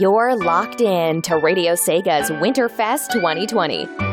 You're locked in to Radio Sega's Winterfest 2020.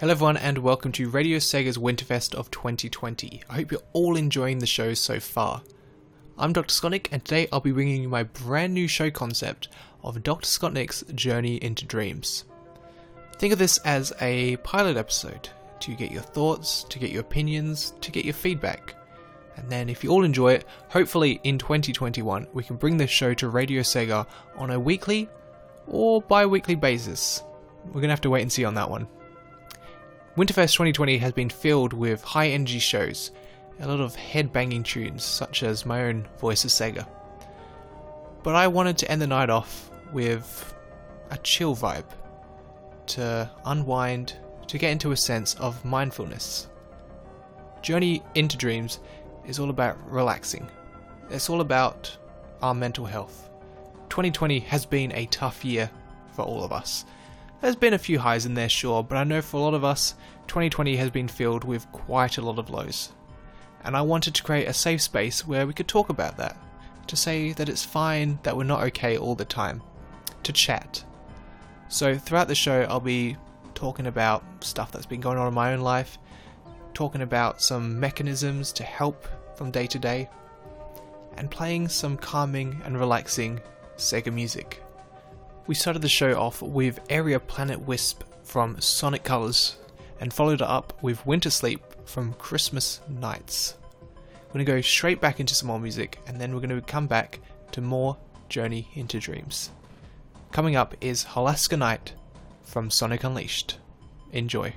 Hello, everyone, and welcome to Radio Sega's Winterfest of 2020. I hope you're all enjoying the show so far. I'm Dr. Scottnik, and today I'll be bringing you my brand new show concept of Dr. Scottnik's Journey into Dreams. Think of this as a pilot episode to get your thoughts, to get your opinions, to get your feedback. And then, if you all enjoy it, hopefully in 2021 we can bring this show to Radio Sega on a weekly or bi weekly basis. We're gonna have to wait and see on that one. Winterfest 2020 has been filled with high energy shows, a lot of head banging tunes, such as my own Voice of Sega. But I wanted to end the night off with a chill vibe, to unwind, to get into a sense of mindfulness. Journey into Dreams is all about relaxing, it's all about our mental health. 2020 has been a tough year for all of us there's been a few highs in there, sure, but I know for a lot of us, 2020 has been filled with quite a lot of lows. And I wanted to create a safe space where we could talk about that, to say that it's fine that we're not okay all the time, to chat. So throughout the show, I'll be talking about stuff that's been going on in my own life, talking about some mechanisms to help from day to day, and playing some calming and relaxing Sega music. We started the show off with Area Planet Wisp from Sonic Colors and followed it up with Winter Sleep from Christmas Nights. We're going to go straight back into some more music and then we're going to come back to more Journey into Dreams. Coming up is Alaska Night from Sonic Unleashed. Enjoy.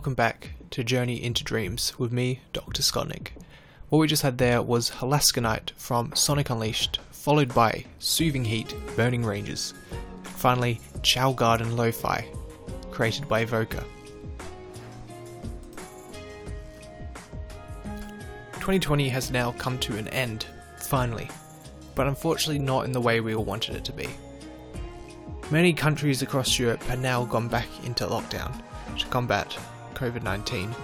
Welcome back to Journey into Dreams with me, Dr. Skotnik. What we just had there was Alaska Night from Sonic Unleashed, followed by Soothing Heat, Burning Ranges, finally Chao Garden Lo-Fi, created by Evoker. 2020 has now come to an end, finally, but unfortunately not in the way we all wanted it to be. Many countries across Europe have now gone back into lockdown to combat COVID 19,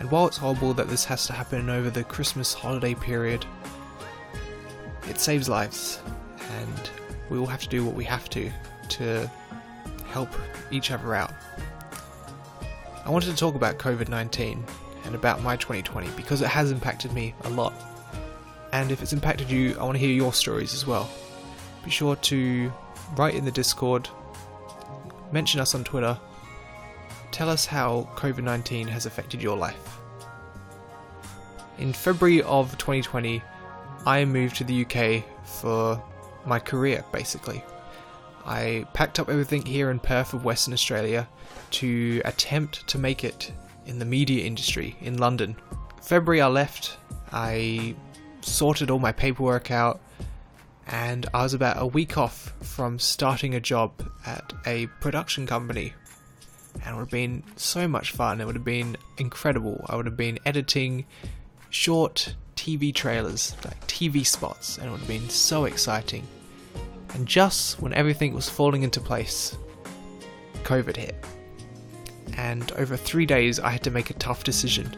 and while it's horrible that this has to happen over the Christmas holiday period, it saves lives, and we all have to do what we have to to help each other out. I wanted to talk about COVID 19 and about my 2020 because it has impacted me a lot. And if it's impacted you, I want to hear your stories as well. Be sure to write in the Discord, mention us on Twitter, tell us how COVID 19 has affected your life. In February of 2020, I moved to the UK for my career basically. I packed up everything here in Perth of Western Australia to attempt to make it in the media industry in London. February I left, I sorted all my paperwork out, and I was about a week off from starting a job at a production company. And it would have been so much fun, it would have been incredible. I would have been editing short TV trailers, like TV spots, and it would have been so exciting. And just when everything was falling into place, COVID hit. And over three days, I had to make a tough decision.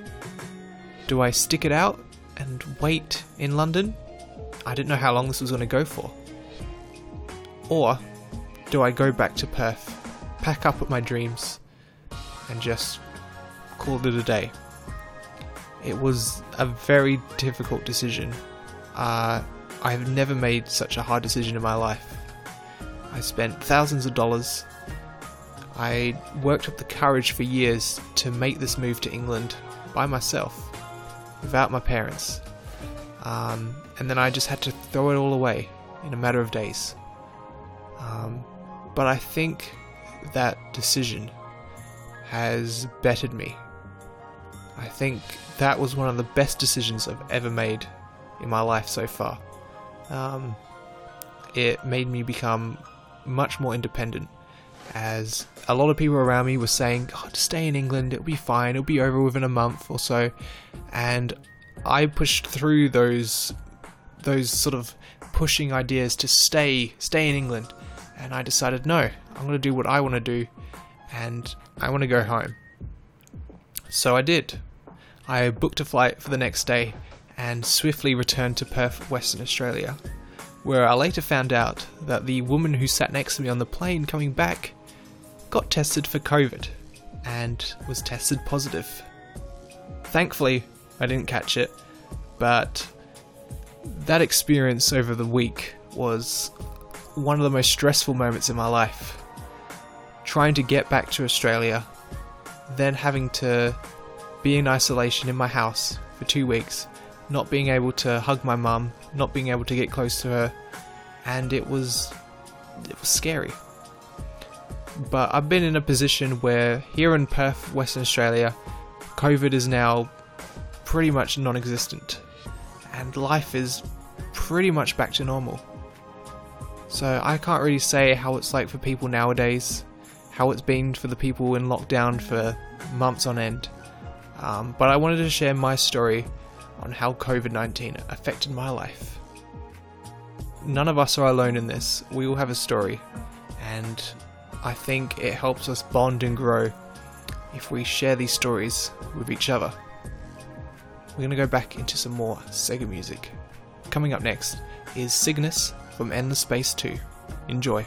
Do I stick it out and wait in London I didn't know how long this was going to go for. Or do I go back to Perth, pack up with my dreams, and just called it a day? It was a very difficult decision. Uh, I have never made such a hard decision in my life. I spent thousands of dollars. I worked up the courage for years to make this move to England by myself, without my parents. Um, and then I just had to throw it all away in a matter of days. Um, but I think that decision has bettered me. I think that was one of the best decisions I've ever made in my life so far. Um, it made me become much more independent, as a lot of people around me were saying, oh, stay in England, it'll be fine, it'll be over within a month or so. And I pushed through those those sort of pushing ideas to stay stay in England, and I decided no, I'm going to do what I want to do, and I want to go home. So I did. I booked a flight for the next day and swiftly returned to Perth, Western Australia, where I later found out that the woman who sat next to me on the plane coming back got tested for COVID and was tested positive. Thankfully, I didn't catch it, but that experience over the week was one of the most stressful moments in my life. Trying to get back to Australia, then having to be in isolation in my house for two weeks, not being able to hug my mum, not being able to get close to her, and it was it was scary. But I've been in a position where here in Perth, Western Australia, COVID is now pretty much non-existent and life is pretty much back to normal. So I can't really say how it's like for people nowadays, how it's been for the people in lockdown for months on end. Um, but I wanted to share my story on how COVID 19 affected my life. None of us are alone in this, we all have a story, and I think it helps us bond and grow if we share these stories with each other we're going to go back into some more Sega music. Coming up next is Cygnus from Endless Space 2. Enjoy.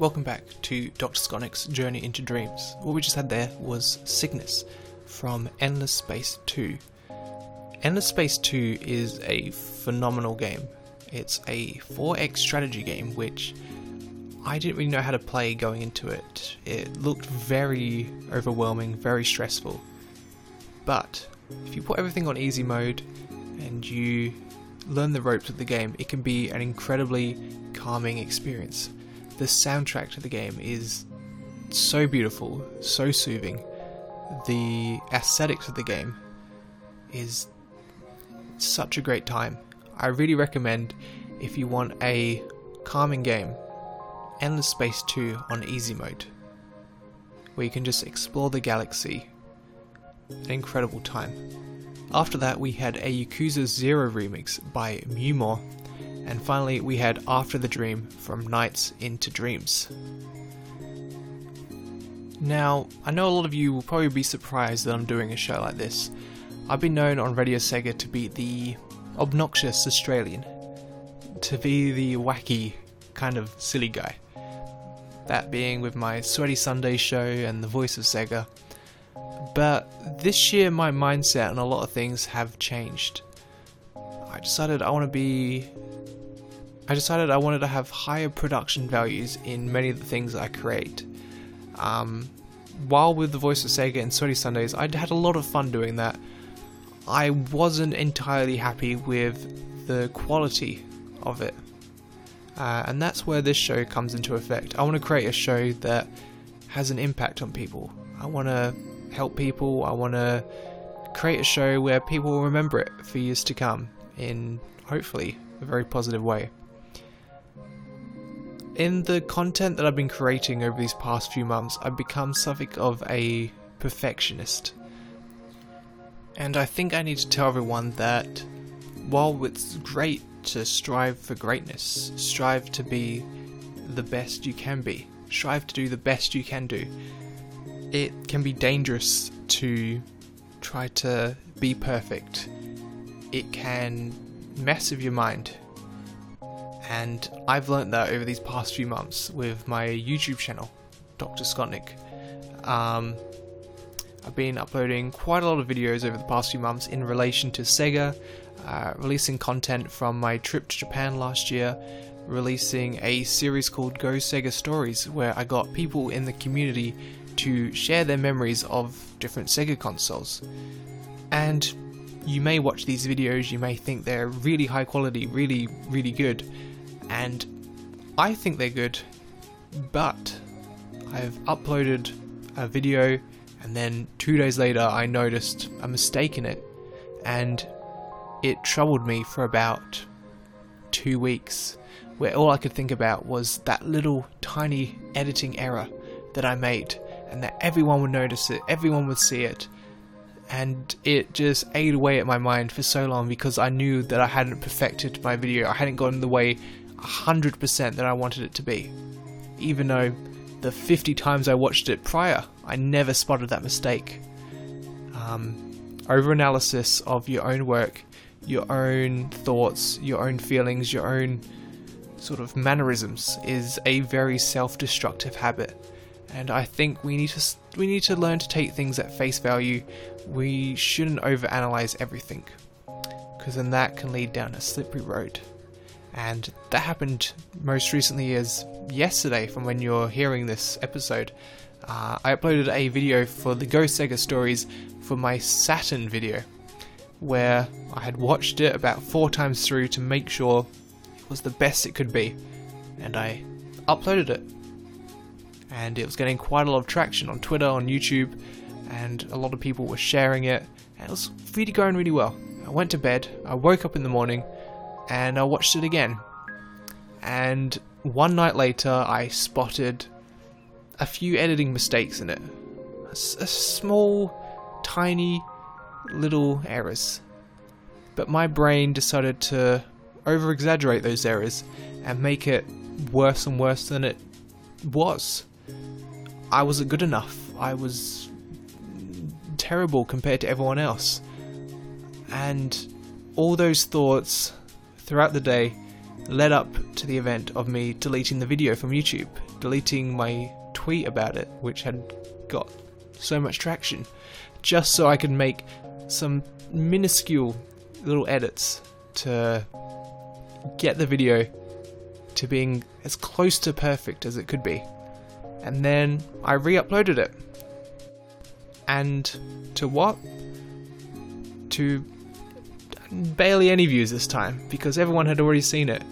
Welcome back to Dr. Scottnik's Journey into Dreams. What we just had there was Cygnus from Endless Space 2. Endless Space 2 is a phenomenal game. It's a 4X strategy game which I didn't really know how to play going into it. It looked very overwhelming, very stressful. But if you put everything on easy mode and you learn the ropes of the game, it can be an incredibly calming experience the soundtrack to the game is so beautiful, so soothing. The aesthetics of the game is such a great time. I really recommend if you want a calming game, Endless Space 2 on easy mode, where you can just explore the galaxy. An incredible time. After that, we had a Yakuza 0 remix by Mewmore and finally, we had After the Dream from Nights into Dreams. Now, I know a lot of you will probably be surprised that I'm doing a show like this. I've been known on Radio Sega to be the obnoxious Australian, to be the wacky, kind of silly guy. That being with my Sweaty Sunday show and the voice of Sega. But this year, my mindset on a lot of things have changed. I decided I want to be I decided I wanted to have higher production values in many of the things I create. Um, while with the voice of Sega and Sweaty Sundays, I had a lot of fun doing that. I wasn't entirely happy with the quality of it. Uh, and that's where this show comes into effect. I want to create a show that has an impact on people. I want to help people. I want to create a show where people will remember it for years to come in hopefully a very positive way in the content that I've been creating over these past few months, I've become something of a perfectionist. And I think I need to tell everyone that while it's great to strive for greatness, strive to be the best you can be, strive to do the best you can do, it can be dangerous to try to be perfect. It can mess with your mind and I've learned that over these past few months with my YouTube channel, Dr. Scottnik. Um, I've been uploading quite a lot of videos over the past few months in relation to Sega, uh, releasing content from my trip to Japan last year, releasing a series called Go Sega Stories, where I got people in the community to share their memories of different Sega consoles. And you may watch these videos, you may think they're really high quality, really, really good, and I think they're good, but I've uploaded a video and then two days later I noticed a mistake in it and it troubled me for about two weeks where all I could think about was that little tiny editing error that I made and that everyone would notice it, everyone would see it. And it just ate away at my mind for so long because I knew that I hadn't perfected my video. I hadn't gotten the way 100% that I wanted it to be. Even though the 50 times I watched it prior, I never spotted that mistake. Um, over analysis of your own work, your own thoughts, your own feelings, your own sort of mannerisms is a very self-destructive habit. And I think we need to we need to learn to take things at face value. We shouldn't overanalyze everything, because then that can lead down a slippery road. And that happened most recently as yesterday from when you're hearing this episode. Uh, I uploaded a video for the Go Sega Stories for my Saturn video, where I had watched it about four times through to make sure it was the best it could be, and I uploaded it. And it was getting quite a lot of traction on Twitter, on YouTube, and a lot of people were sharing it, and it was really going really well. I went to bed, I woke up in the morning, and I watched it again. And one night later, I spotted a few editing mistakes in it. A, small, tiny, little errors. But my brain decided to over exaggerate those errors and make it worse and worse than it was. I wasn't good enough. I was terrible compared to everyone else. And all those thoughts throughout the day led up to the event of me deleting the video from YouTube, deleting my tweet about it, which had got so much traction, just so I could make some minuscule little edits to get the video to being as close to perfect as it could be. And then I re uploaded it. And to what? To barely any views this time because everyone had already seen it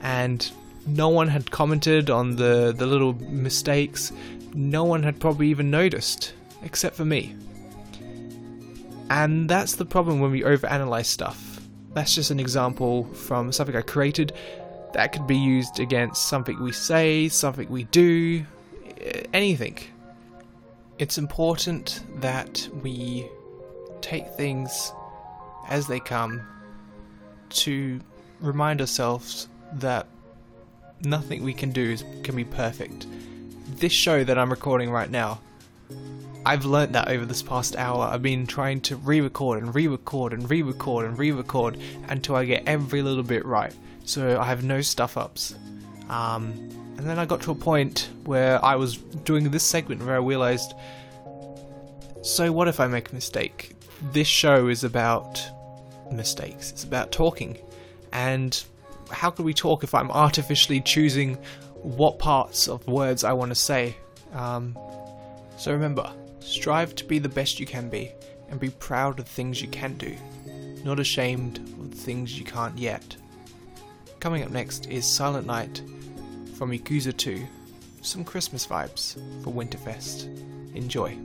and no one had commented on the, the little mistakes. No one had probably even noticed, except for me. And that's the problem when we overanalyze stuff. That's just an example from something I created that could be used against something we say, something we do, anything. It's important that we take things as they come to remind ourselves that nothing we can do is, can be perfect. This show that I'm recording right now, I've learnt that over this past hour. I've been trying to re record and re record and re record and re record until I get every little bit right. So I have no stuff ups. Um, and then I got to a point where I was doing this segment where I realized so what if I make a mistake? This show is about mistakes, it's about talking. And how can we talk if I'm artificially choosing what parts of words I want to say? Um, so remember, strive to be the best you can be, and be proud of things you can do, not ashamed of things you can't yet. Coming up next is Silent Night from Yakuza 2, some Christmas vibes for Winterfest. Enjoy.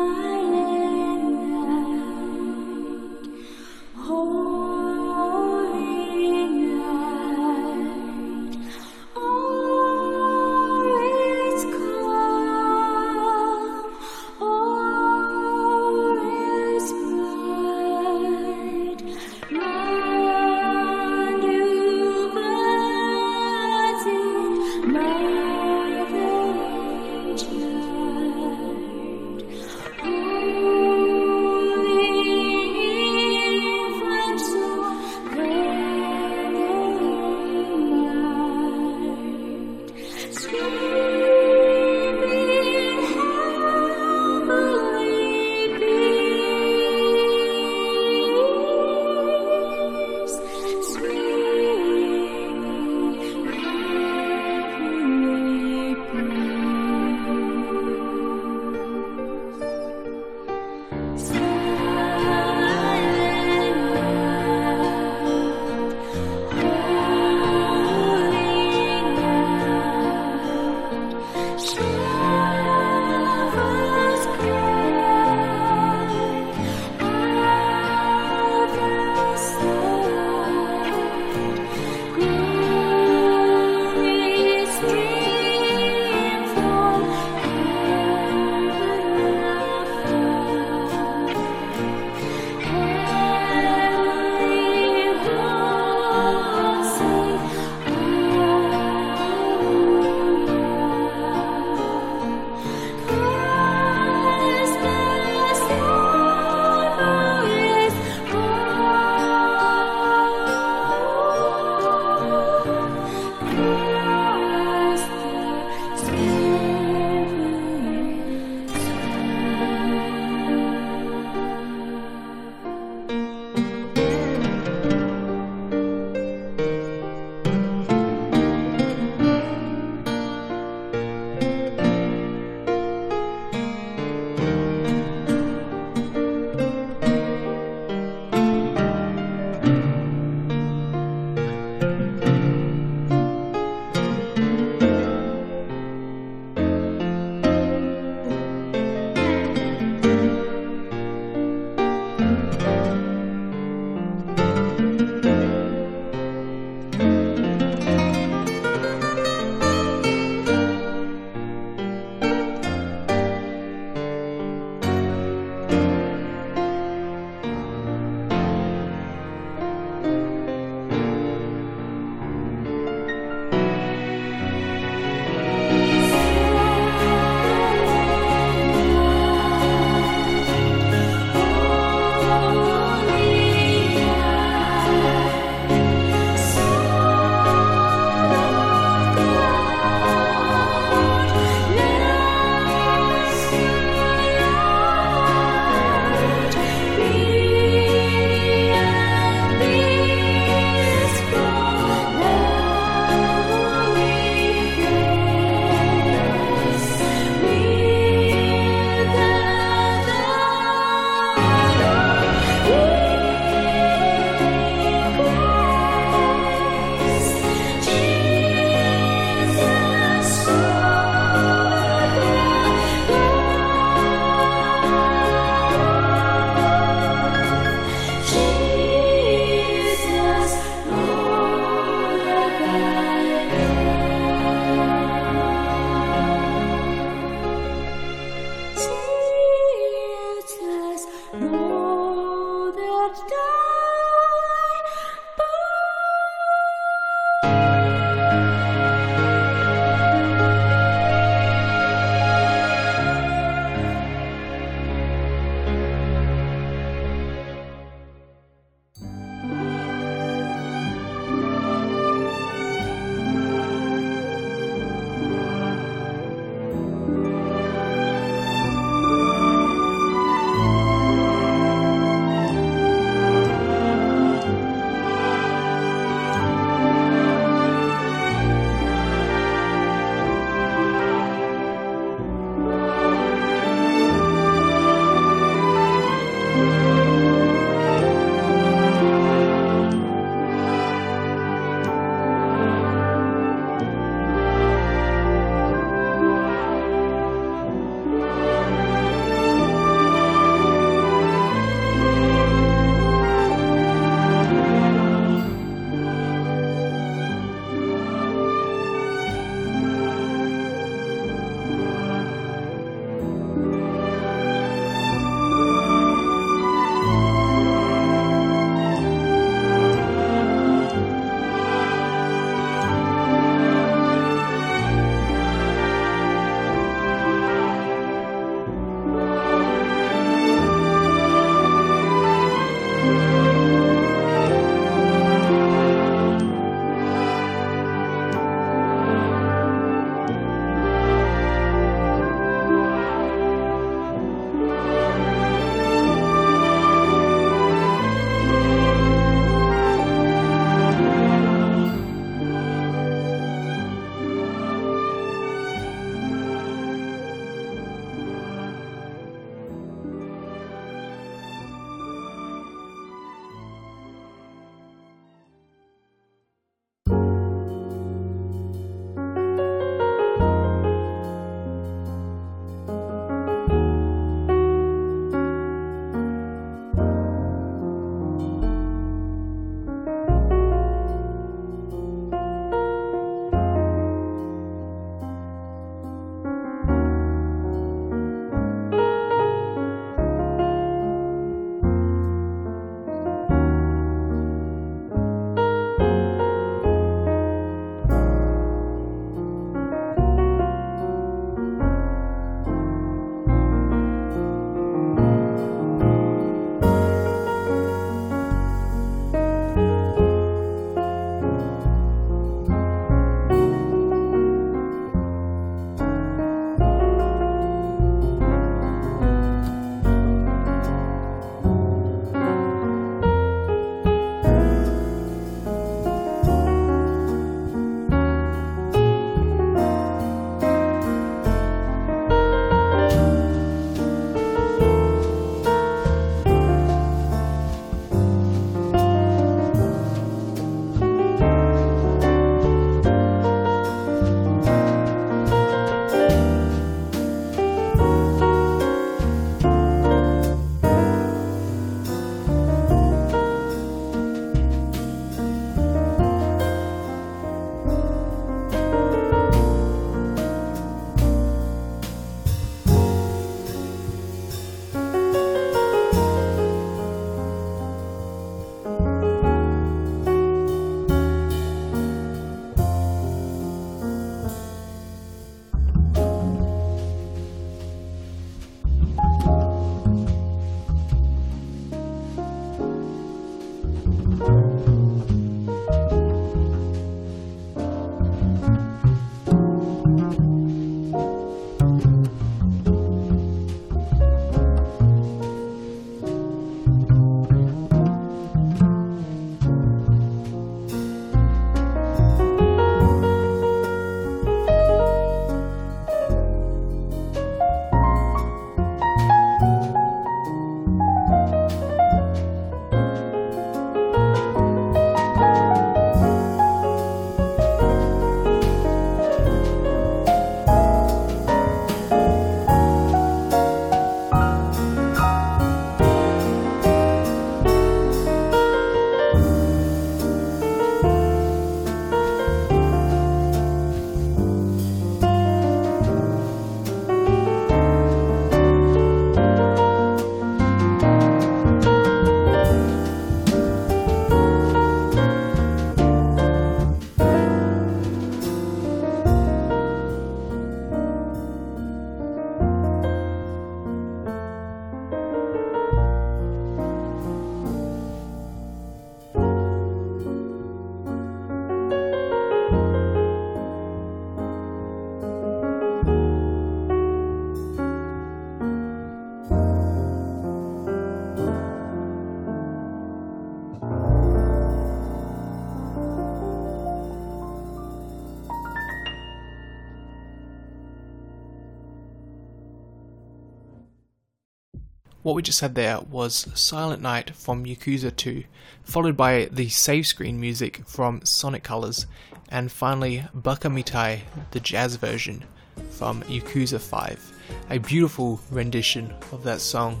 What we just had there was Silent Night from Yakuza 2, followed by the save screen music from Sonic Colors, and finally Baka Mitai, the jazz version from Yakuza 5. A beautiful rendition of that song,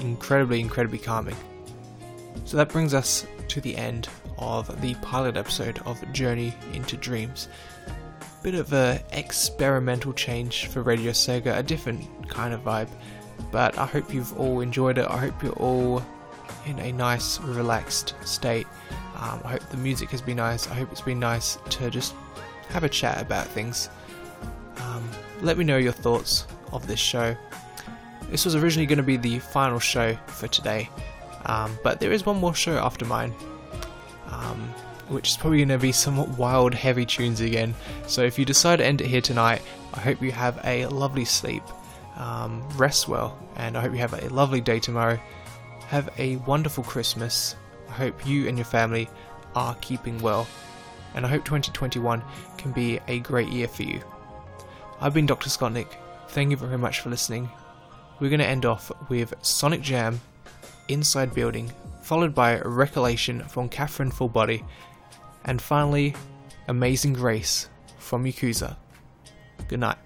incredibly, incredibly calming. So that brings us to the end of the pilot episode of Journey into Dreams. Bit of a experimental change for Radio Sega, a different kind of vibe, but I hope you've all enjoyed it. I hope you're all in a nice, relaxed state. Um, I hope the music has been nice. I hope it's been nice to just have a chat about things. Um, let me know your thoughts of this show. This was originally going to be the final show for today, um, but there is one more show after mine, um, which is probably going to be somewhat wild, heavy tunes again. So if you decide to end it here tonight, I hope you have a lovely sleep, um, rest well, and I hope you have a lovely day tomorrow. Have a wonderful Christmas. I hope you and your family are keeping well, and I hope 2021 can be a great year for you. I've been Dr. Scottnik. Thank you very much for listening. We're going to end off with Sonic Jam, Inside Building, followed by Recollection from Catherine Full Body, and finally, Amazing Grace from Yakuza. Good night.